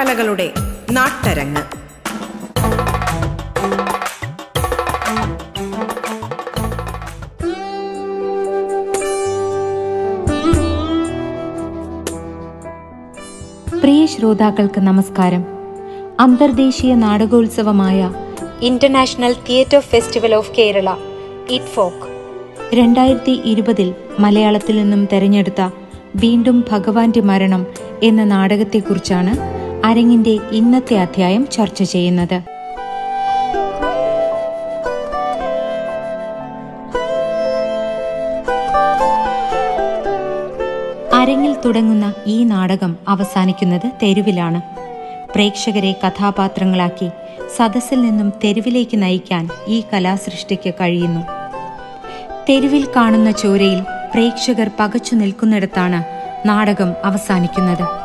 കലകളുടെ നാട്ടരങ്ങ്. പ്രിയ ശ്രോതാക്കൾക്ക് നമസ്കാരം. അന്തർദേശീയ നാടകോത്സവമായ international theatre festival of Kerala ITFoK. രണ്ടായിരത്തി ഇരുപതിൽ മലയാളത്തിൽ നിന്നും തെരഞ്ഞെടുത്ത വീണ്ടും ഭഗവാന്റെ മരണം എന്ന നാടകത്തെക്കുറിച്ചാണ് അരങ്ങിന്റെ ഇന്നത്തെ അധ്യായം ചർച്ച ചെയ്യുന്നത്. അരങ്ങിൽ തുടങ്ങുന്ന ഈ നാടകം അവസാനിക്കുന്നത് തെരുവിലാണ്. പ്രേക്ഷകരെ കഥാപാത്രങ്ങളാക്കി സദസ്സിൽ നിന്നും തെരുവിലേക്ക് നയിക്കാൻ ഈ കലാസൃഷ്ടിക്ക് കഴിയുന്നു. തെരുവിൽ കാണുന്ന ചോരയിൽ പ്രേക്ഷകർ പകച്ചു നിൽക്കുന്നിടത്താണ് നാടകം അവസാനിക്കുന്നത്.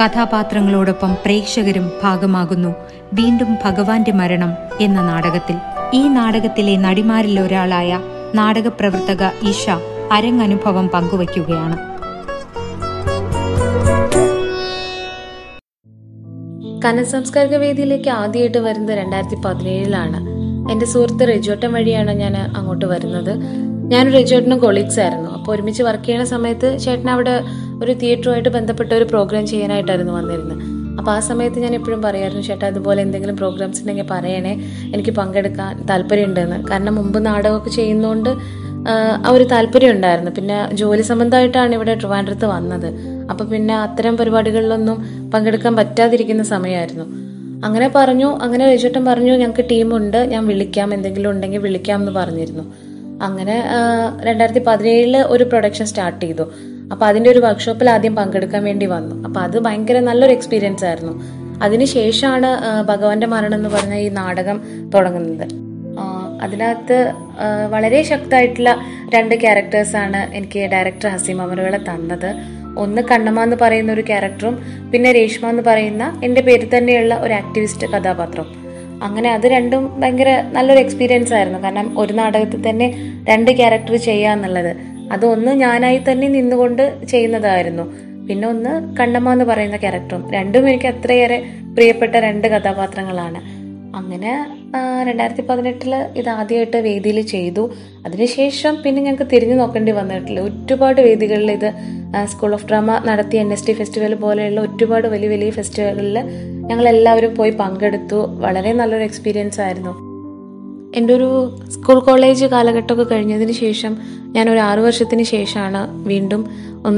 കഥാപാത്രങ്ങളോടൊപ്പം പ്രേക്ഷകരും ഭാഗമാകുന്നു. വീണ്ടും ഭഗവാന്റെ മരണം എന്ന നാടകത്തിൽ. ഈ നാടകത്തിലെ നടിമാരിൽ ഒരാളായ നാടകപ്രവർത്തക ഇഷ അരങ്ങനുഭവം പങ്കുവയ്ക്കുകയാണ്. കനസംസ്കാരിക വേദിയിലേക്ക് ആദ്യമായിട്ട് വരുന്നത് രണ്ടായിരത്തി പതിനേഴിലാണ് എന്റെ സുഹൃത്ത് റെജോട്ടൻ വഴിയാണ് ഞാൻ അങ്ങോട്ട് വരുന്നത്. ഞാൻ റിജോട്ടിനും കൊളീഗ്സ് ആയിരുന്നു. അപ്പോൾ ഒരുമിച്ച് വർക്ക് ചെയ്യുന്ന സമയത്ത് ചേട്ടൻ അവിടെ ഒരു തിയേറ്ററുമായിട്ട് ബന്ധപ്പെട്ട ഒരു പ്രോഗ്രാം ചെയ്യാനായിട്ടായിരുന്നു വന്നിരുന്നത്. അപ്പോൾ ആ സമയത്ത് ഞാൻ എപ്പോഴും പറയായിരുന്നു ചേട്ടാ അതുപോലെ എന്തെങ്കിലും പ്രോഗ്രാംസ് ഉണ്ടെങ്കിൽ പറയണേ. എനിക്ക് പങ്കെടുക്കാൻ താല്പര്യമുണ്ടെന്ന്. കാരണം മുമ്പ് നാടകമൊക്കെ ചെയ്യുന്നതുകൊണ്ട് ആ ഒരു താല്പര്യം ഉണ്ടായിരുന്നു. പിന്നെ ജോലി സംബന്ധമായിട്ടാണ് ഇവിടെ ട്രിവാൻഡ്രത്ത് വന്നത്. അപ്പോൾ പിന്നെ അത്തരം പരിപാടികളിലൊന്നും പങ്കെടുക്കാൻ പറ്റാതിരിക്കുന്ന സമയമായിരുന്നു. അങ്ങനെ പറഞ്ഞു അങ്ങനെ രജേട്ടൻ പറഞ്ഞു ഞങ്ങൾക്ക് ടീമുണ്ട് ഞാൻ വിളിക്കാം. എന്തെങ്കിലും ഉണ്ടെങ്കിൽ വിളിക്കാം എന്ന് പറഞ്ഞിരുന്നു. അങ്ങനെ രണ്ടായിരത്തി പതിനേഴിൽ ഒരു പ്രൊഡക്ഷൻ സ്റ്റാർട്ട് ചെയ്തു. അപ്പൊ അതിന്റെ ഒരു വർക്ക്ഷോപ്പിൽ ആദ്യം പങ്കെടുക്കാൻ വേണ്ടി വന്നു. അപ്പൊ അത് ഭയങ്കര നല്ലൊരു എക്സ്പീരിയൻസ് ആയിരുന്നു. അതിനുശേഷമാണ് ഭഗവാന്റെ മരണം എന്ന് പറഞ്ഞ ഈ നാടകം തുടങ്ങുന്നത്. അതിനകത്ത് വളരെ ശക്തമായിട്ടുള്ള രണ്ട് ക്യാരക്ടേഴ്സാണ് എനിക്ക് ഡയറക്ടർ ഹസീം അമറുകളെ തന്നത്. ഒന്ന് കണ്ണമ്മ എന്ന് പറയുന്ന ഒരു ക്യാരക്ടറും പിന്നെ രേഷ്മ എന്ന് പറയുന്ന എന്റെ പേരിൽ തന്നെയുള്ള ഒരു ആക്ടിവിസ്റ്റ് കഥാപാത്രം. അങ്ങനെ അത് രണ്ടും ഭയങ്കര നല്ലൊരു എക്സ്പീരിയൻസ് ആയിരുന്നു. കാരണം ഒരു നാടകത്തിൽ തന്നെ രണ്ട് ക്യാരക്ടർ ചെയ്യുക എന്നുള്ളത് അത് ഒന്ന് ഞാനായി തന്നെ നിന്നുകൊണ്ട് ചെയ്യുന്നതായിരുന്നു. പിന്നെ ഒന്ന് കണ്ണമ്മ എന്ന് പറയുന്ന ക്യാരക്ടറും. രണ്ടും എനിക്ക് അത്രയേറെ പ്രിയപ്പെട്ട രണ്ട് കഥാപാത്രങ്ങളാണ്. അങ്ങനെ രണ്ടായിരത്തി പതിനെട്ടിൽ ഇത് ആദ്യമായിട്ട് വേദിയിൽ ചെയ്തു. അതിനുശേഷം പിന്നെ ഞങ്ങൾക്ക് തിരിഞ്ഞു നോക്കേണ്ടി വന്നിട്ടില്ല. ഒരുപാട് വേദികളിൽ ഇത് സ്കൂൾ ഓഫ് ഡ്രാമ നടത്തി എൻ എസ് ടി ഫെസ്റ്റിവൽ പോലെയുള്ള ഒരുപാട് വലിയ വലിയ ഫെസ്റ്റിവലുകളിൽ ഞങ്ങൾ എല്ലാവരും പോയി പങ്കെടുത്തു. വളരെ നല്ലൊരു എക്സ്പീരിയൻസ് ആയിരുന്നു. എന്റെ ഒരു സ്കൂൾ കോളേജ് കാലഘട്ടമൊക്കെ കഴിഞ്ഞതിന് ശേഷം ഞാൻ ഒരു ആറു വർഷത്തിന് ശേഷമാണ് വീണ്ടും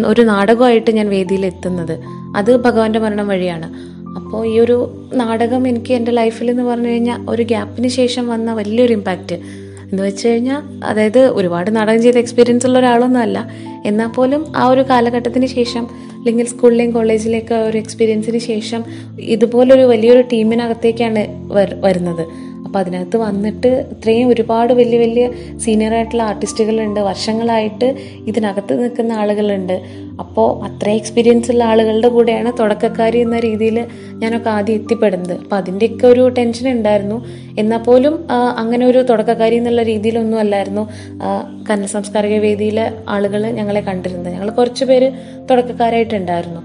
ഒരു നാടകമായിട്ട് ഞാൻ വേദിയിൽ എത്തുന്നത്. അത് ഭഗവാന്റെ മരണം വഴിയാണ്. അപ്പോൾ ഈ ഒരു നാടകം എനിക്ക് എന്റെ ലൈഫിൽ എന്ന് പറഞ്ഞു കഴിഞ്ഞാൽ ഒരു ഗ്യാപ്പിന് ശേഷം വന്ന വലിയൊരു ഇമ്പാക്റ്റ് എന്ന് വെച്ച് കഴിഞ്ഞാൽ അതായത് ഒരുപാട് നാടകം ചെയ്ത എക്സ്പീരിയൻസ് ഉള്ള ഒരാളൊന്നും അല്ല. എന്നാൽ പോലും ആ ഒരു കാലഘട്ടത്തിന് ശേഷം അല്ലെങ്കിൽ സ്കൂളിലെയും കോളേജിലെയൊക്കെ ഒരു എക്സ്പീരിയൻസിന് ശേഷം ഇതുപോലൊരു വലിയൊരു ടീമിനകത്തേക്കാണ് വരുന്നത്. അപ്പോൾ അതിനകത്ത് വന്നിട്ട് ഇത്രയും ഒരുപാട് വലിയ വലിയ സീനിയർ ആയിട്ടുള്ള ആർട്ടിസ്റ്റുകളുണ്ട് വർഷങ്ങളായിട്ട് ഇതിനകത്ത് നിൽക്കുന്ന ആളുകളുണ്ട്. അപ്പോൾ അത്ര എക്സ്പീരിയൻസ് ഉള്ള ആളുകളുടെ കൂടെയാണ് തുടക്കക്കാരി എന്ന രീതിയിൽ ഞാനൊക്കെ ആദ്യം എത്തിപ്പെടുന്നത്. അപ്പം അതിന്റെയൊക്കെ ഒരു ടെൻഷൻ ഉണ്ടായിരുന്നു. എന്നാൽ പോലും അങ്ങനെ ഒരു തുടക്കക്കാരി എന്നുള്ള രീതിയിലൊന്നും അല്ലായിരുന്നു. കന്നസാംസ്കാരിക വേദിയിലെ ആളുകൾ ഞങ്ങളെ കണ്ടിരുന്നത്. ഞങ്ങൾ കുറച്ച് പേര് തുടക്കക്കാരായിട്ടുണ്ടായിരുന്നു.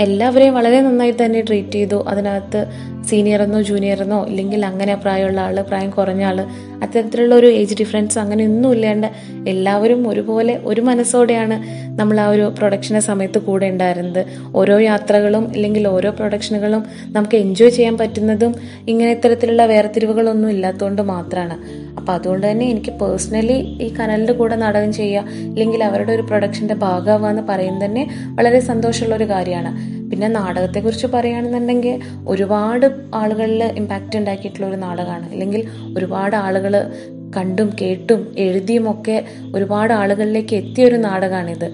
എല്ലാവരെയും വളരെ നന്നായി തന്നെ ട്രീറ്റ് ചെയ്തു. അതിനകത്ത് സീനിയർ എന്നോ ജൂനിയർ എന്നോ ഇല്ലെങ്കിൽ അങ്ങനെ പ്രായമുള്ള ആൾ പ്രായം കുറഞ്ഞ ആൾ അത്തരത്തിലുള്ള ഒരു ഏജ് ഡിഫറൻസ് അങ്ങനെ ഒന്നും ഇല്ലാണ്ട് എല്ലാവരും ഒരുപോലെ ഒരു മനസ്സോടെയാണ് നമ്മൾ ആ ഒരു പ്രൊഡക്ഷനെ സമയത്ത് കൂടെ ഉണ്ടായിരുന്നത്. ഓരോ യാത്രകളും അല്ലെങ്കിൽ ഓരോ പ്രൊഡക്ഷനുകളും നമുക്ക് എൻജോയ് ചെയ്യാൻ പറ്റുന്നതും ഇങ്ങനെ ഇത്തരത്തിലുള്ള വേർതിരിവുകളൊന്നും ഇല്ലാത്തതുകൊണ്ട് മാത്രമാണ് അപ്പോൾ അതുകൊണ്ട് തന്നെ എനിക്ക് പേഴ്സണലി ഈ കനലിന്റെ കൂടെ നാടകം ചെയ്യുക അല്ലെങ്കിൽ അവരുടെ ഒരു പ്രൊഡക്ഷന്റെ ഭാഗമാവുക എന്ന് പറയുന്നത് തന്നെ വളരെ സന്തോഷമുള്ള ഒരു കാര്യമാണ്. പിന്നെ നാടകത്തെക്കുറിച്ച് പറയുകയാണെന്നുണ്ടെങ്കിൽ ഒരുപാട് ആളുകളിൽ ഇമ്പാക്റ്റ് ഉണ്ടാക്കിയിട്ടുള്ള ഒരു നാടകമാണ്. അല്ലെങ്കിൽ ഒരുപാട് ആളുകൾ കണ്ടും കേട്ടും എഴുതിയും ഒക്കെ ഒരുപാട് ആളുകളിലേക്ക് എത്തിയ ഒരു നാടകമാണിത്.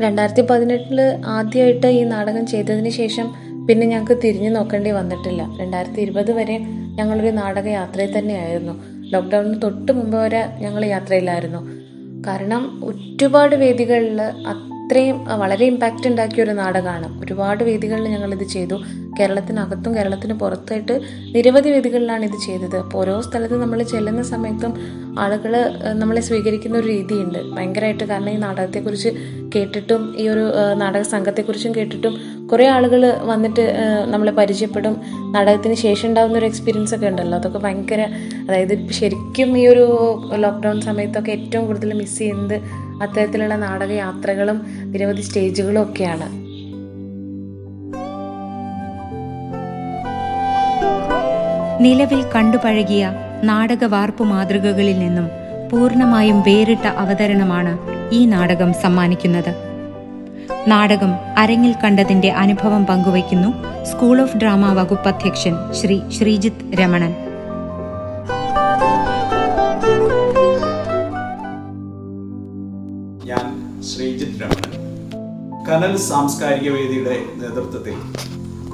രണ്ടായിരത്തി പതിനെട്ടിൽ ആദ്യമായിട്ട് ഈ നാടകം ചെയ്തതിന് ശേഷം പിന്നെ ഞങ്ങൾക്ക് തിരിഞ്ഞു നോക്കേണ്ടി വന്നിട്ടില്ല. രണ്ടായിരത്തി ഇരുപത് വരെ ഞങ്ങളൊരു നാടക യാത്രയിൽ തന്നെയായിരുന്നു. ലോക്ക്ഡൗണിന് തൊട്ട് മുമ്പ് വരെ ഞങ്ങൾ യാത്രയിലായിരുന്നു. കാരണം ഒരുപാട് വേദികളിൽ അത്രയും അഹ് വളരെ ഇമ്പാക്റ്റ് ഉണ്ടാക്കിയ ഒരു നാടകമാണ് ഒരുപാട് വേദികളിൽ ഞങ്ങളിത് ചെയ്തു. കേരളത്തിനകത്തും കേരളത്തിന് പുറത്തായിട്ട് നിരവധി വേദികളിലാണ് ഇത് ചെയ്തത്. അപ്പോൾ ഓരോ സ്ഥലത്ത് നമ്മൾ ചെല്ലുന്ന സമയത്തും ആളുകൾ നമ്മളെ സ്വീകരിക്കുന്ന ഒരു രീതിയുണ്ട്. ഭയങ്കരമായിട്ട് കാരണം ഈ നാടകത്തെക്കുറിച്ച് കേട്ടിട്ടും ഈ ഒരു നാടക സംഘത്തെക്കുറിച്ചും കേട്ടിട്ടും കുറേ ആളുകൾ വന്നിട്ട് നമ്മളെ പരിചയപ്പെടും. നാടകത്തിന് ശേഷം ഉണ്ടാകുന്ന ഒരു എക്സ്പീരിയൻസ് ഒക്കെ ഉണ്ടല്ലോ. അതൊക്കെ ഭയങ്കര അതായത് ശരിക്കും ഈ ഒരു ലോക്ക്ഡൗൺ സമയത്തൊക്കെ ഏറ്റവും കൂടുതൽ മിസ് ചെയ്യുന്നത് അത്തരത്തിലുള്ള നാടക യാത്രകളും നിരവധി സ്റ്റേജുകളും ഒക്കെയാണ്. നിലവിൽ കണ്ടുപഴകിയ നാടക വാർപ്പ് മാതൃകകളിൽ നിന്നും പൂർണമായും വേറിട്ട അവതരണമാണ് ഈ നാടകം സമ്മാനിക്കുന്നത്. നാടകം അരങ്ങിൽ കണ്ടതിന്റെ അനുഭവം പങ്കുവയ്ക്കുന്നു സ്കൂൾ ഓഫ് ഡ്രാമ വകുപ്പ് അധ്യക്ഷൻ ശ്രീ ശ്രീജിത്ത് രമണൻ. ഞാൻ ശ്രീജിത്ത് രമണൻ കനൽ സാംസ്കാരിക വേദിയുടെ നേതൃത്വത്തിൽ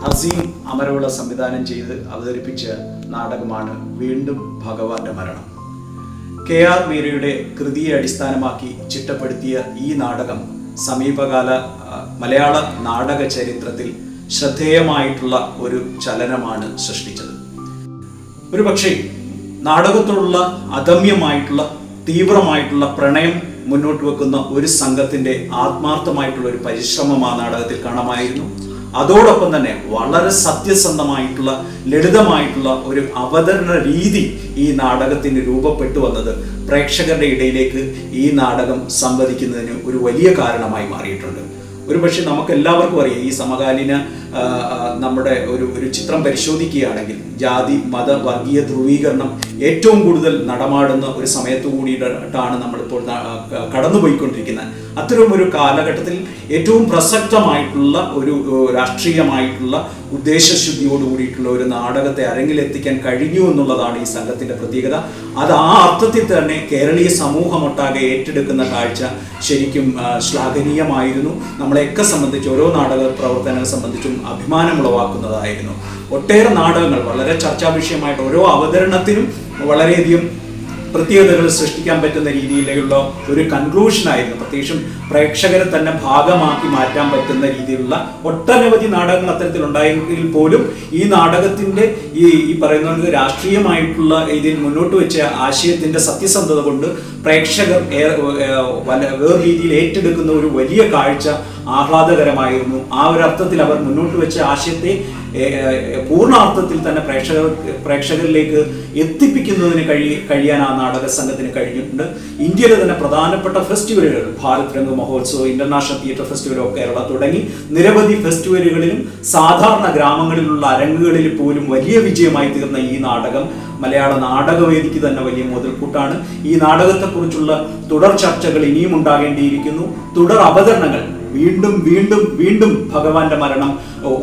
ഹസീം അമരവിള സംവിധാനം ചെയ്ത് അവതരിപ്പിച്ച നാടകമാണ് വീണ്ടും ഭഗവാന്റെ മരണം. കെ ആർ മീരയുടെ കൃതിയെ അടിസ്ഥാനമാക്കി ചിട്ടപ്പെടുത്തിയ ഈ നാടകം സമീപകാല മലയാള നാടക ചരിത്രത്തിൽ ശ്രദ്ധേയമായിട്ടുള്ള ഒരു ചലനമാണ് സൃഷ്ടിച്ചത്. ഒരു പക്ഷേ നാടകത്തോടുള്ള അദമ്യമായിട്ടുള്ള തീവ്രമായിട്ടുള്ള പ്രണയം മുന്നോട്ട് വെക്കുന്ന ഒരു സംഘത്തിന്റെ ആത്മാർത്ഥമായിട്ടുള്ള ഒരു പരിശ്രമം ആ നാടകത്തിൽ കാണാമായിരുന്നു. അതോടൊപ്പം തന്നെ വളരെ സത്യസന്ധമായിട്ടുള്ള ലളിതമായിട്ടുള്ള ഒരു അവതരണ രീതി ഈ നാടകത്തിന് രൂപപ്പെട്ടു വന്നത് പ്രേക്ഷകരുടെ ഇടയിലേക്ക് ഈ നാടകം സംവദിക്കുന്നതിന് ഒരു വലിയ കാരണമായി മാറിയിട്ടുണ്ട്. ഒരു പക്ഷേ നമുക്ക് എല്ലാവർക്കും അറിയാം ഈ സമകാലീന നമ്മുടെ ഒരു ഒരു ചിത്രം പരിശോധിക്കുകയാണെങ്കിൽ ജാതി മത വർഗീയ ധ്രുവീകരണം ഏറ്റവും കൂടുതൽ നടമാടുന്ന ഒരു സമയത്തു കൂടിയിട്ടാണ് നമ്മളിപ്പോൾ കടന്നുപോയിക്കൊണ്ടിരിക്കുന്നത്. അത്തരം ഒരു കാലഘട്ടത്തിൽ ഏറ്റവും പ്രസക്തമായിട്ടുള്ള ഒരു രാഷ്ട്രീയമായിട്ടുള്ള ഉദ്ദേശശുദ്ധിയോട് കൂടിയിട്ടുള്ള ഒരു നാടകത്തെ അരങ്ങിലെത്തിക്കാൻ കഴിഞ്ഞു എന്നുള്ളതാണ് ഈ സംഘത്തിന്റെ പ്രത്യേകത. അത് ആ അർത്ഥത്തിൽ തന്നെ കേരളീയ സമൂഹമൊട്ടാകെ ഏറ്റെടുക്കുന്ന കാഴ്ച ശരിക്കും ശ്ലാഘനീയമായിരുന്നു. നമ്മളെയൊക്കെ സംബന്ധിച്ച് ഓരോ നാടക പ്രവർത്തനങ്ങളെ സംബന്ധിച്ചും അഭിമാനമുളവാക്കുന്നതായിരുന്നു. ഒട്ടേറെ നാടകങ്ങൾ വളരെ ചർച്ചാ വിഷയമായിട്ട് ഓരോ അവതരണത്തിനും വളരെയധികം പ്രത്യേകതകൾ സൃഷ്ടിക്കാൻ പറ്റുന്ന രീതിയിലുള്ള ഒരു കൺക്ലൂഷൻ ആയിരുന്നു. പ്രത്യേകിച്ചും പ്രേക്ഷകരെ തന്നെ ഭാഗമാക്കി മാറ്റാൻ പറ്റുന്ന രീതിയിലുള്ള ഒട്ടനവധി നാടകങ്ങൾ അത്തരത്തിൽ ഉണ്ടായെങ്കിൽ പോലും ഈ നാടകത്തിന്റെ ഈ ഈ പറയുന്ന രാഷ്ട്രീയമായിട്ടുള്ള ഇതിൽ മുന്നോട്ട് വെച്ച ആശയത്തിന്റെ സത്യസന്ധത കൊണ്ട് പ്രേക്ഷകർ വേറെ രീതിയിൽ ഏറ്റെടുക്കുന്ന ഒരു വലിയ കാഴ്ച ആഹ്ലാദകരമായിരുന്നു. ആ ഒരു അർത്ഥത്തിൽ അവർ മുന്നോട്ട് വെച്ച ആശയത്തെ ഏ, ഏ, പൂർണ അർത്ഥത്തിൽ തന്നെ പ്രേക്ഷകർ പ്രേക്ഷകരിലേക്ക് എത്തിപ്പിക്കുന്നതിന് കഴി കഴിയാൻ ആ നാടക സംഘത്തിന് കഴിഞ്ഞിട്ടുണ്ട്. ഇന്ത്യയിലെ തന്നെ പ്രധാനപ്പെട്ട ഫെസ്റ്റിവലുകൾ Bharat Rang Mahotsav international theatre festival of Kerala തുടങ്ങി നിരവധി ഫെസ്റ്റിവലുകളിലും സാധാരണ ഗ്രാമങ്ങളിലുള്ള അരങ്ങുകളിൽ പോലും വലിയ വിജയമായി തീർന്ന ഈ നാടകം മലയാള നാടകവേദിക്ക് തന്നെ വലിയ മുതൽക്കൂട്ടാണ്. ഈ നാടകത്തെക്കുറിച്ചുള്ള തുടർ ചർച്ചകൾ ഇനിയും ഉണ്ടാകേണ്ടിയിരിക്കുന്നു. തുടർ അവതരണങ്ങൾ വീണ്ടും വീണ്ടും വീണ്ടും ഭഗവാന്റെ മരണം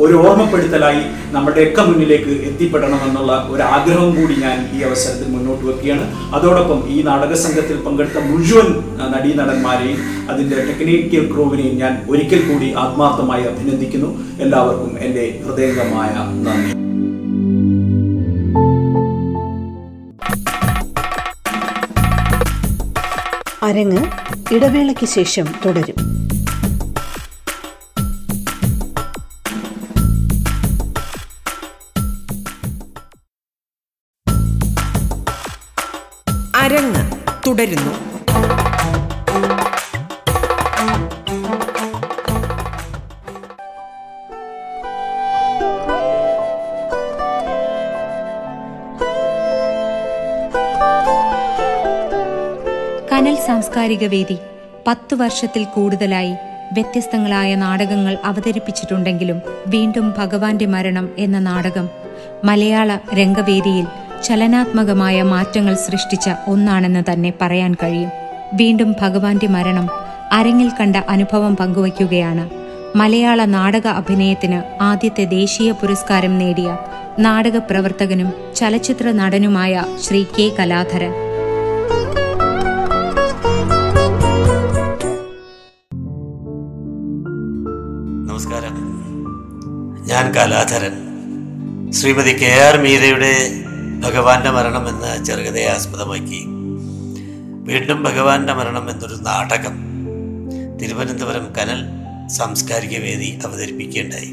ഒരു ഓർമ്മപ്പെടുത്തലായി നമ്മുടെയൊക്കെ മുന്നിലേക്ക് എത്തിപ്പെടണമെന്നുള്ള ഒരു ആഗ്രഹം കൂടി ഞാൻ ഈ അവസരത്തിൽ മുന്നോട്ട് വെക്കുകയാണ്. അതോടൊപ്പം ഈ നാടക സംഘത്തിൽ പങ്കെടുത്ത മുഴുവൻ നടീനടന്മാരെയും അതിന്റെ ടെക്നിക്കൽ ക്രൂവിനെയും ഞാൻ ഒരിക്കൽ കൂടി ആത്മാർത്ഥമായി അഭിനന്ദിക്കുന്നു. എല്ലാവർക്കും എന്റെ ഹൃദയംഗമായ നന്ദി. അരങ്ങ് ഇടവേളയ്ക്ക് ശേഷം തുടരും. അരങ്ങ് തുടരുന്നു. കനൽ സാംസ്കാരിക വേദി പത്തു വർഷത്തിൽ കൂടുതലായി വ്യത്യസ്തങ്ങളായ നാടകങ്ങൾ അവതരിപ്പിച്ചിട്ടുണ്ടെങ്കിലും വീണ്ടും ഭഗവാന്റെ മരണം എന്ന നാടകം മലയാള രംഗവേദിയിൽ ചലനാത്മകമായ മാറ്റങ്ങൾ സൃഷ്ടിച്ച ഒന്നാണെന്ന് തന്നെ പറയാൻ കഴിയും. വീണ്ടും ഭഗവാന്റെ മരണം അരങ്ങിൽ കണ്ട അനുഭവം പങ്കുവയ്ക്കുകയാണ്. മലയാള നാടക അഭിനയത്തിന് ആദ്യത്തെ ദേശീയ പുരസ്കാരം നേടിയ നാടക പ്രവർത്തകനും ചലച്ചിത്ര നടനുമായ ശ്രീ കെ കലാധരൻ. നമസ്കാരം. ഞാൻ കലാധരൻ. ശ്രീമതി കെ ആർ മീരയുടെ ഭഗവാന്റെ മരണം എന്ന ചെറുകഥയെ ആസ്പദമാക്കി. വീണ്ടും ഭഗവാന്റെ മരണം എന്നൊരു നാടകം തിരുവനന്തപുരം കനൽ സാംസ്കാരിക വേദി അവതരിപ്പിക്കുകയുണ്ടായി.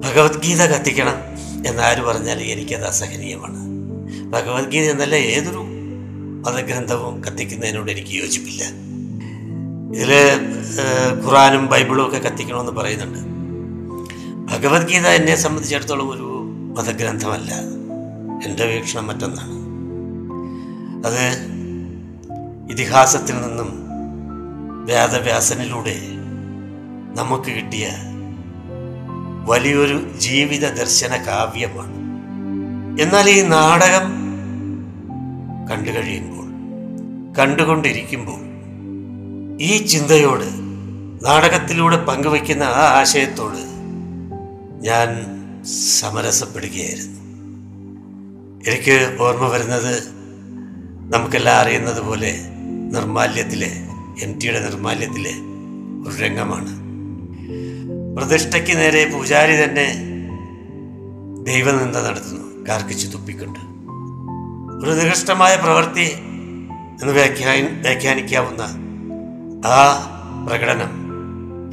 ഭഗവത്ഗീത കത്തിക്കണം എന്നാര് പറഞ്ഞാൽ എനിക്കത് അസഹനീയമാണ്. ഭഗവത്ഗീത എന്നല്ല ഏതൊരു മതഗ്രന്ഥവും കത്തിക്കുന്നതിനോട് എനിക്ക് യോജിപ്പില്ല. ഇതിൽ ഖുറാനും ബൈബിളും ഒക്കെ കത്തിക്കണമെന്ന് പറയുന്നുണ്ട്. ഭഗവത്ഗീത എന്നെ സംബന്ധിച്ചിടത്തോളം ഒരു മതഗ്രന്ഥമല്ല. എന്റെ വീക്ഷണം മറ്റൊന്നാണ്. അത് ഇതിഹാസത്തിൽ നിന്നും വേദവ്യാസനിലൂടെ നമുക്ക് കിട്ടിയ വലിയൊരു ജീവിത ദർശന കാവ്യമാണ്. എന്നാൽ ഈ നാടകം കണ്ടു കഴിയുമ്പോൾ കണ്ടുകൊണ്ടിരിക്കുമ്പോൾ ഈ ചിന്തയോട് നാടകത്തിലൂടെ പങ്കുവയ്ക്കുന്ന ആ ആശയത്തോട് ഞാൻ സമരസപ്പെടുകയായിരുന്നു. എനിക്ക് ഓർമ്മ വരുന്നത് നമുക്കെല്ലാം അറിയുന്നത് പോലെ നിർമാല്യത്തിലെ എം ടിയുടെ നിർമാല്യത്തിലെ ഒരു രംഗമാണ്. പ്രതിഷ്ഠയ്ക്ക് നേരെ പൂജാരി തന്നെ ദൈവനിന്ദ നടത്തുന്നു കാർക്കിച്ചു തുപ്പിക്കൊണ്ട്. ഒരു നികൃഷ്ടമായ പ്രവൃത്തി എന്ന് വ്യാഖ്യാ വ്യാഖ്യാനിക്കാവുന്ന ആ പ്രകടനം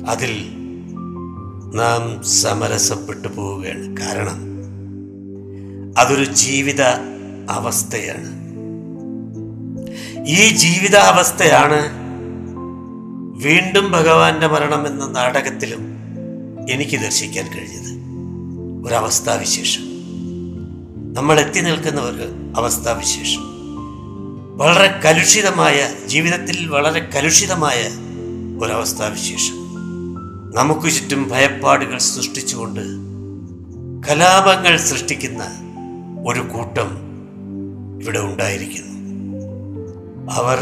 അതിൽ നാം സമരസപ്പെട്ടു പോവുകയാണ് കാരണം അതൊരു ജീവിത അവസ്ഥയാണ്. ഈ ജീവിതാവസ്ഥയാണ് വീണ്ടും ഭഗവാന്റെ മരണം എന്ന നാടകത്തിലും എനിക്ക് ദർശിക്കാൻ കഴിഞ്ഞത്. ഒരവസ്ഥാവിശേഷം നമ്മൾ എത്തി നിൽക്കുന്ന ഒരു അവസ്ഥാവിശേഷം വളരെ കലുഷിതമായ ജീവിതത്തിൽ വളരെ കലുഷിതമായ ഒരവസ്ഥാവിശേഷം നമുക്ക് ചുറ്റും ഭയപ്പാടുകൾ സൃഷ്ടിച്ചുകൊണ്ട് കലാപങ്ങൾ സൃഷ്ടിക്കുന്ന ഒരു കൂട്ടം ഇവിടെ ഉണ്ടായിരിക്കുന്നു. അവർ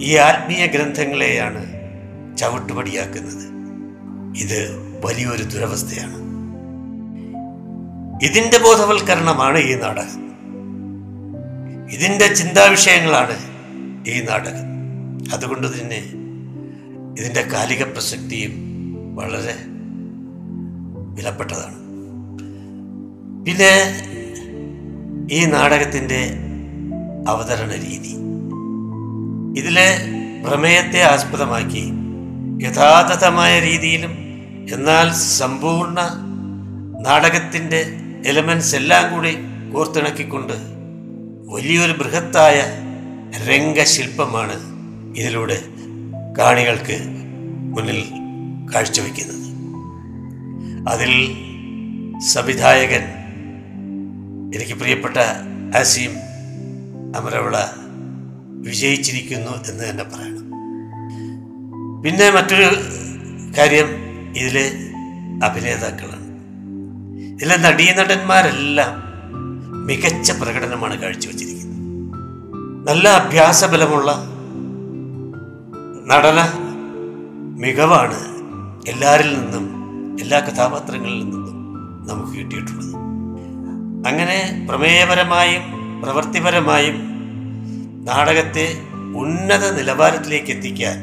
ഈ ആത്മീയ ഗ്രന്ഥങ്ങളെയാണ് ചവിട്ടുപടിയാക്കുന്നത്. ഇത് വലിയൊരു ദുരവസ്ഥയാണ്. ഇതിന്റെ ബോധവൽക്കരണമാണ് ഈ നാടകം. ഇതിന്റെ ചിന്താവിഷയങ്ങളാണ് ഈ നാടകം. അതുകൊണ്ട് തന്നെ ഇതിന്റെ കാലിക പ്രസക്തിയും വളരെ വിലപ്പെട്ടതാണ്. പിന്നെ ഈ നാടകത്തിന്റെ അവതരണ രീതി. ഇതിലെ പ്രമേയത്തെ ആസ്പദമാക്കി യഥാതഥമായ രീതിയിലും എന്നാൽ സമ്പൂർണ നാടകത്തിന്റെ എലമെൻസ് എല്ലാം കൂടി കോർത്തിണക്കിക്കൊണ്ട് വലിയൊരു ബൃഹത്തായ രംഗശില്പമാണ് ഇതിലൂടെ കാണികൾക്ക് മുന്നിൽ കാഴ്ചവെക്കുന്നത്. അതിൽ സംവിധായകൻ എനിക്ക് പ്രിയപ്പെട്ട ആസിയും അമരവിള വിജയിച്ചിരിക്കുന്നു എന്ന് തന്നെ പറയണം. പിന്നെ മറ്റൊരു കാര്യം ഇതിലെ അഭിനേതാക്കളാണ്. ഇതിലെ നടീനടന്മാരെല്ലാം മികച്ച പ്രകടനമാണ് കാഴ്ചവെച്ചിരിക്കുന്നത്. നല്ല അഭ്യാസബലമുള്ള നടന മികവാണ് എല്ലാവരിൽ നിന്നും എല്ലാ കഥാപാത്രങ്ങളിൽ നിന്നും നമുക്ക് കിട്ടിയിട്ടുള്ളത്. അങ്ങനെ പ്രമേയപരമായും പ്രവൃത്തിപരമായും നാടകത്തെ ഉന്നത നിലവാരത്തിലേക്ക് എത്തിക്കാൻ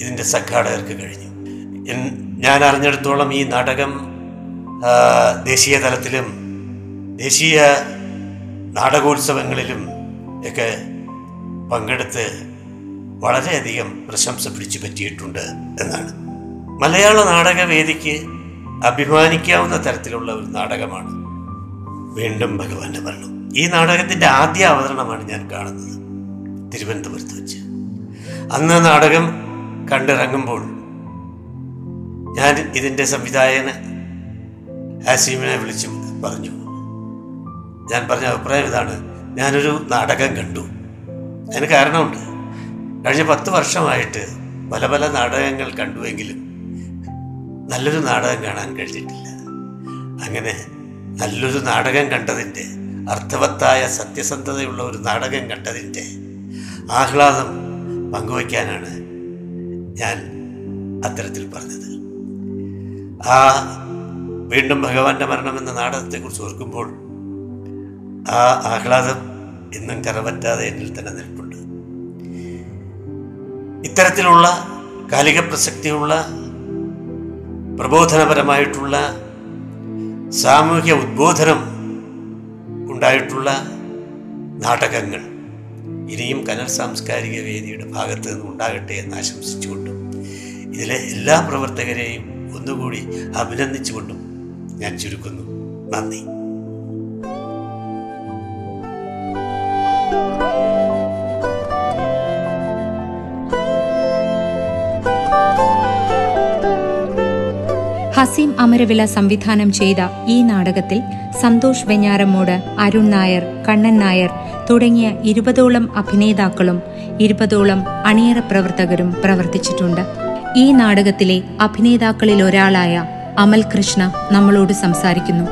ഇതിന്റെ സംഘാടകർക്ക് കഴിഞ്ഞു. ഞാൻ അറിഞ്ഞിടത്തോളം ഈ നാടകം ദേശീയ തലത്തിലും ദേശീയ നാടകോത്സവങ്ങളിലും ഒക്കെ പങ്കെടുത്ത് വളരെയധികം പ്രശംസ പിടിച്ചു പറ്റിയിട്ടുണ്ട് എന്നാണ്. മലയാള നാടകവേദിക്ക് അഭിമാനിക്കാവുന്ന തരത്തിലുള്ള ഒരു നാടകമാണ് വീണ്ടും ഭഗവാന്റെ മരണം. ഈ നാടകത്തിന്റെ ആദ്യ അവതരണമാണ് ഞാൻ കാണുന്നത്. തിരുവനന്തപുരത്ത് വെച്ച്. അന്ന് നാടകം കണ്ടിറങ്ങുമ്പോൾ ഞാൻ ഇതിന്റെ സംവിധായകന് ഹാസീമിനെ വിളിച്ചു പറഞ്ഞു. ഞാൻ പറഞ്ഞ അഭിപ്രായം ഇതാണ്. ഞാനൊരു നാടകം കണ്ടു. അതിന് കാരണമുണ്ട്. കഴിഞ്ഞ പത്ത് വർഷമായിട്ട് പല പല നാടകങ്ങൾ കണ്ടുവെങ്കിലും നല്ലൊരു നാടകം കാണാൻ കഴിഞ്ഞിട്ടില്ല. അങ്ങനെ നല്ലൊരു നാടകം കണ്ടതിന്റെ അർത്ഥവത്തായ സത്യസന്ധതയുള്ള ഒരു നാടകം കണ്ടതിന്റെ ആഹ്ലാദം പങ്കുവയ്ക്കാനാണ് ഞാൻ അത്തരത്തിൽ പറഞ്ഞത്. ആ വീണ്ടും ഭഗവാന്റെ മരണം എന്ന നാടകത്തെക്കുറിച്ച് ഓർക്കുമ്പോൾ ആ ആഹ്ലാദം ഇന്നും കറവറ്റാതെ എന്നിൽ തന്നെ നിൽപ്പുണ്ട്. ഇത്തരത്തിലുള്ള കാലിക പ്രസക്തിയുള്ള പ്രബോധനപരമായിട്ടുള്ള സാമൂഹ്യ ഉദ്ബോധനം ഉണ്ടായിട്ടുള്ള നാടകങ്ങൾ. ഇനിയും കനൽ സാംസ്കാരിക വേദിയുടെ ഭാഗത്ത് നിന്ന് ഉണ്ടാകട്ടെ എന്ന് ആശംസിച്ചുകൊണ്ടും ഇതിലെ എല്ലാ പ്രവർത്തകരെയും ഒന്നുകൂടി അഭിനന്ദിച്ചുകൊണ്ടും ഞാൻ ചുരുക്കുന്നു. നന്ദി. ഹസീം അമരവില സംവിധാനം ചെയ്ത ഈ നാടകത്തിൽ സന്തോഷ് വെഞ്ഞാറമ്മൂട് അരുൺ നായർ കണ്ണൻ നായർ തുടങ്ങിയ ഇരുപതോളം അഭിനേതാക്കളും ഇരുപതോളം അണിയറ പ്രവർത്തകരും പ്രവർത്തിച്ചിട്ടുണ്ട്. ഈ നാടകത്തിലെ അഭിനേതാക്കളിൽ ഒരാളായ അമൽ കൃഷ്ണ നമ്മളോട് സംസാരിക്കുന്നു.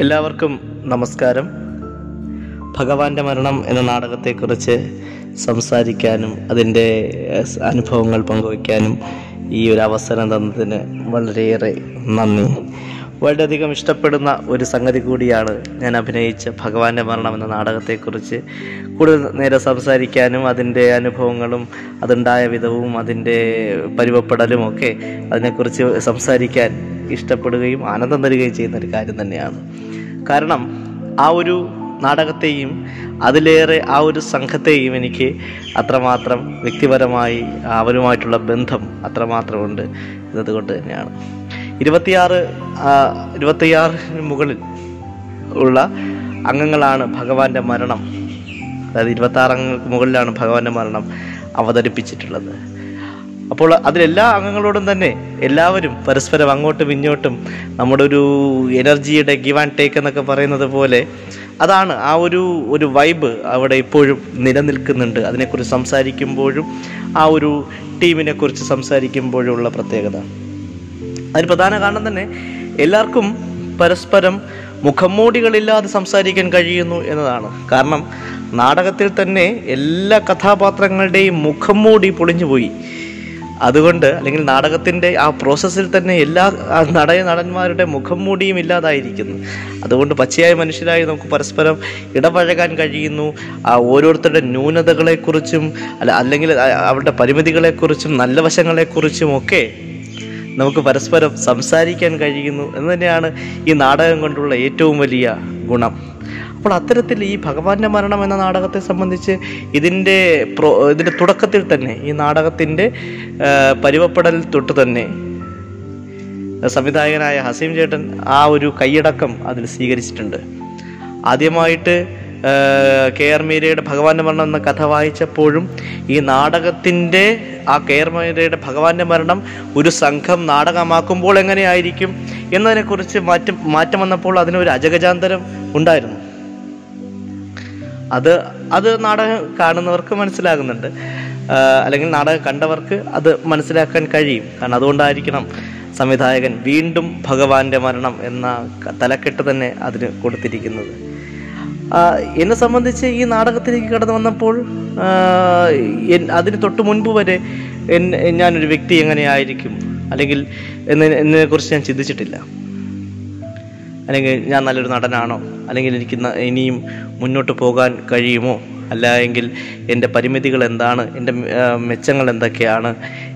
എല്ലാവർക്കും നമസ്കാരം. ഭഗവാന്റെ മരണം എന്ന നാടകത്തെക്കുറിച്ച് സംസാരിക്കാനും അതിന്റെ അനുഭവങ്ങൾ പങ്കുവയ്ക്കാനും ഈ ഒരു അവസരം തന്നതിന് വളരെയേറെ നന്ദി. വളരെയധികം ഇഷ്ടപ്പെടുന്ന ഒരു സംഗതി കൂടിയാണ് ഞാൻ അഭിനയിച്ച ഭഗവാന്റെ മരണം എന്ന നാടകത്തെക്കുറിച്ച്. കൂടുതൽ നേരെ സംസാരിക്കാനും അതിന്റെ അനുഭവങ്ങളും അതുണ്ടായ വിധവും അതിന്റെ പരുവപ്പെടലും ഒക്കെ അതിനെക്കുറിച്ച് സംസാരിക്കാൻ ഇഷ്ടപ്പെടുകയും ആനന്ദം തരികയും ചെയ്യുന്ന ഒരു കാര്യം തന്നെയാണ്. കാരണം ആ ഒരു നാടകത്തെയും അതിലേറെ ആ ഒരു സംഘത്തെയും എനിക്ക് അത്രമാത്രം വ്യക്തിപരമായി അവരുമായിട്ടുള്ള ബന്ധം അത്രമാത്രമുണ്ട് എന്നതുകൊണ്ട് തന്നെയാണ്. ഇരുപത്തിയാറ് ഇരുപത്തിയാറിന് മുകളിൽ ഉള്ള അംഗങ്ങളാണ് ഭഗവാന്റെ മരണം. അതായത് ഇരുപത്തി ആറ് അംഗങ്ങൾക്ക് മുകളിലാണ് ഭഗവാന്റെ മരണം അവതരിപ്പിച്ചിട്ടുള്ളത്. അപ്പോൾ അതിലെല്ലാ അംഗങ്ങളോടും തന്നെ എല്ലാവരും പരസ്പരം അങ്ങോട്ടും ഇങ്ങോട്ടും നമ്മുടെ ഒരു എനർജിയുടെ ഗിവ് ആൻഡ് ടേക്ക് എന്നൊക്കെ പറയുന്നത് പോലെ അതാണ് ആ ഒരു ഒരു വൈബ് അവിടെ ഇപ്പോഴും നിലനിൽക്കുന്നുണ്ട്. അതിനെക്കുറിച്ച് സംസാരിക്കുമ്പോഴും ആ ഒരു ടീമിനെക്കുറിച്ച് കുറിച്ച് സംസാരിക്കുമ്പോഴും ഉള്ള പ്രത്യേകത. അതിന് പ്രധാന കാരണം തന്നെ എല്ലാവർക്കും പരസ്പരം മുഖംമൂടികളില്ലാതെ സംസാരിക്കാൻ കഴിയുന്നു എന്നതാണ്. കാരണം നാടകത്തിൽ തന്നെ എല്ലാ കഥാപാത്രങ്ങളുടെയും മുഖംമൂടി പൊളിഞ്ഞുപോയി. അതുകൊണ്ട് അല്ലെങ്കിൽ നാടകത്തിന്റെ ആ പ്രോസസ്സിൽ തന്നെ എല്ലാ നടയ നടന്മാരുടെ മുഖം മൂടിയും ഇല്ലാതായിരിക്കുന്നു. അതുകൊണ്ട് പച്ചയായ മനുഷ്യരായി നമുക്ക് പരസ്പരം ഇടപഴകാൻ കഴിയുന്നു. ആ ഓരോരുത്തരുടെ ന്യൂനതകളെക്കുറിച്ചും അല്ല അല്ലെങ്കിൽ അവരുടെ പരിമിതികളെക്കുറിച്ചും നല്ല വശങ്ങളെക്കുറിച്ചും ഒക്കെ നമുക്ക് പരസ്പരം സംസാരിക്കാൻ കഴിയുന്നു. എന്ന് തന്നെയാണ് ഈ നാടകം കൊണ്ടുള്ള ഏറ്റവും വലിയ ഗുണം. അപ്പോൾ അത്തരത്തിൽ ഈ ഭഗവാന്റെ മരണം എന്ന നാടകത്തെ സംബന്ധിച്ച് ഇതിന്റെ പ്രോ ഇതിന്റെ തുടക്കത്തിൽ തന്നെ ഈ നാടകത്തിന്റെ പരിവപ്പെടൽ തൊട്ട് തന്നെ സംവിധായകനായ ഹസീം ചേട്ടൻ ആ ഒരു കൈയടക്കം അതിൽ സ്വീകരിച്ചിട്ടുണ്ട്. ആദ്യമായിട്ട് കെ ആർ മീരയുടെ ഭഗവാന്റെ മരണം എന്ന കഥ വായിച്ചപ്പോഴും ഈ നാടകത്തിന്റെ ആ കെ ആർ മീരയുടെ ഭഗവാന്റെ മരണം ഒരു സംഘം നാടകമാക്കുമ്പോൾ എങ്ങനെയായിരിക്കും എന്നതിനെക്കുറിച്ച് മാറ്റം മാറ്റം വന്നപ്പോൾ അതിനൊരു അജഗജാന്തരം ഉണ്ടായിരുന്നു. അത് അത് നാടകം കാണുന്നവർക്ക് മനസ്സിലാകുന്നുണ്ട്. അല്ലെങ്കിൽ നാടകം കണ്ടവർക്ക് അത് മനസ്സിലാക്കാൻ കഴിയും. കാരണം അതുകൊണ്ടായിരിക്കണം സംവിധായകൻ വീണ്ടും ഭഗവാന്റെ മരണം എന്ന തലക്കെട്ട് തന്നെ അതിന് കൊടുത്തിരിക്കുന്നത്. എന്നെ സംബന്ധിച്ച് ഈ നാടകത്തിലേക്ക് കടന്നു വന്നപ്പോൾ അതിന് തൊട്ട് മുൻപ് വരെ ഞാനൊരു വ്യക്തി എങ്ങനെയായിരിക്കും? അല്ലെങ്കിൽ എന്നെ കുറിച്ച് ഞാൻ ചിന്തിച്ചിട്ടില്ല. അല്ലെങ്കിൽ ഞാൻ നല്ലൊരു നടനാണോ? അല്ലെങ്കിൽ എനിക്ക് ഇനിയും മുന്നോട്ട് പോകാൻ കഴിയുമോ? അല്ല എങ്കിൽ എന്റെ പരിമിതികൾ എന്താണ്? എന്റെ മെച്ചങ്ങൾ എന്തൊക്കെയാണ്?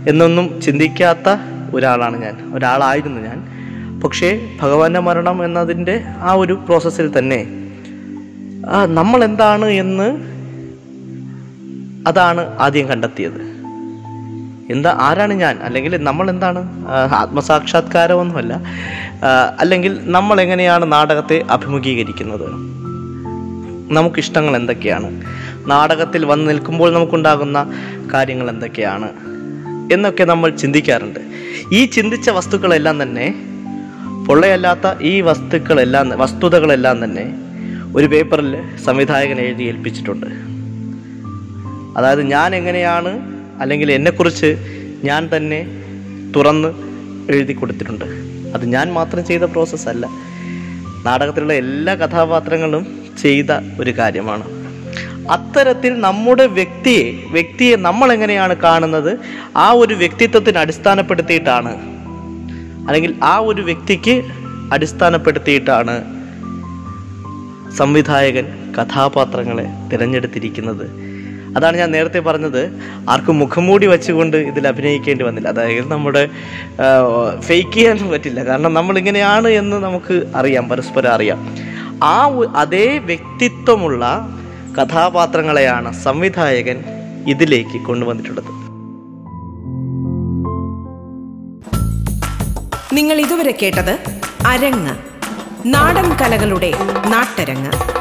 എന്നൊന്നും ചിന്തിക്കാത്ത ഒരാളാണ് ഞാൻ. ഒരാളായിരുന്നു ഞാൻ. പക്ഷേ ഭഗവാന്റെ മരണം എന്നതിന്റെ ആ ഒരു പ്രോസസ്സിൽ തന്നെ നമ്മൾ എന്താണ് എന്ന് അതാണ് ആദ്യം കണ്ടെത്തിയത്. എന്താ ആരാണ് ഞാൻ? അല്ലെങ്കിൽ നമ്മൾ എന്താണ് ആത്മസാക്ഷാത്കാരമൊന്നുമല്ല. അല്ലെങ്കിൽ നമ്മൾ എങ്ങനെയാണ് നാടകത്തെ അഭിമുഖീകരിക്കുന്നത്? നമുക്കിഷ്ടങ്ങൾ എന്തൊക്കെയാണ്? നാടകത്തിൽ വന്ന് നിൽക്കുമ്പോൾ നമുക്കുണ്ടാകുന്ന കാര്യങ്ങൾ എന്തൊക്കെയാണ്? എന്നൊക്കെ നമ്മൾ ചിന്തിക്കാറുണ്ട്. ഈ ചിന്തിച്ച വസ്തുക്കളെല്ലാം തന്നെ പൊള്ളയല്ലാത്ത ഈ വസ്തുക്കളെല്ലാം വസ്തുതകളെല്ലാം തന്നെ ഒരു പേപ്പറിൽ സംവിധായകൻ എഴുതി ഏൽപ്പിച്ചിട്ടുണ്ട്. അതായത് ഞാൻ എങ്ങനെയാണ് അല്ലെങ്കിൽ എന്നെക്കുറിച്ച് ഞാൻ തന്നെ തുറന്ന് എഴുതി കൊടുത്തിട്ടുണ്ട്. അത് ഞാൻ മാത്രം ചെയ്ത പ്രോസസ്സ് അല്ല. നാടകത്തിലുള്ള എല്ലാ കഥാപാത്രങ്ങളും ചെയ്ത ഒരു കാര്യമാണ്. അത്തരത്തിൽ നമ്മുടെ വ്യക്തിയെ വ്യക്തിയെ നമ്മൾ എങ്ങനെയാണ് കാണുന്നത്? ആ ഒരു വ്യക്തിത്വത്തിന് അടിസ്ഥാനപ്പെടുത്തിയിട്ടാണ്. അല്ലെങ്കിൽ ആ ഒരു വ്യക്തിക്ക് അടിസ്ഥാനപ്പെടുത്തിയിട്ടാണ് സംവിധായകൻ കഥാപാത്രങ്ങളെ തിരഞ്ഞെടുത്തിരിക്കുന്നത്. അതാണ് ഞാൻ നേരത്തെ പറഞ്ഞത്. ആർക്കും മുഖംമൂടി വെച്ചുകൊണ്ട് ഇതിൽ അഭിനയിക്കേണ്ടി വന്നില്ല. അതായത് നമ്മുടെ ഫേക്ക് ചെയ്യാൻ പറ്റില്ല. കാരണം നമ്മൾ ഇങ്ങനെയാണ് എന്ന് നമുക്ക് അറിയാം പരസ്പരം അറിയാം. ആ അതേ വ്യക്തിത്വമുള്ള കഥാപാത്രങ്ങളെയാണ് സംവിധായകൻ ഇതിലേക്ക് കൊണ്ടുവന്നിട്ടുള്ളത്. നിങ്ങൾ ഇതുവരെ കേട്ടത് അരങ്ങ് നാടൻ കലകളുടെ നാട്ടരങ്ങ്.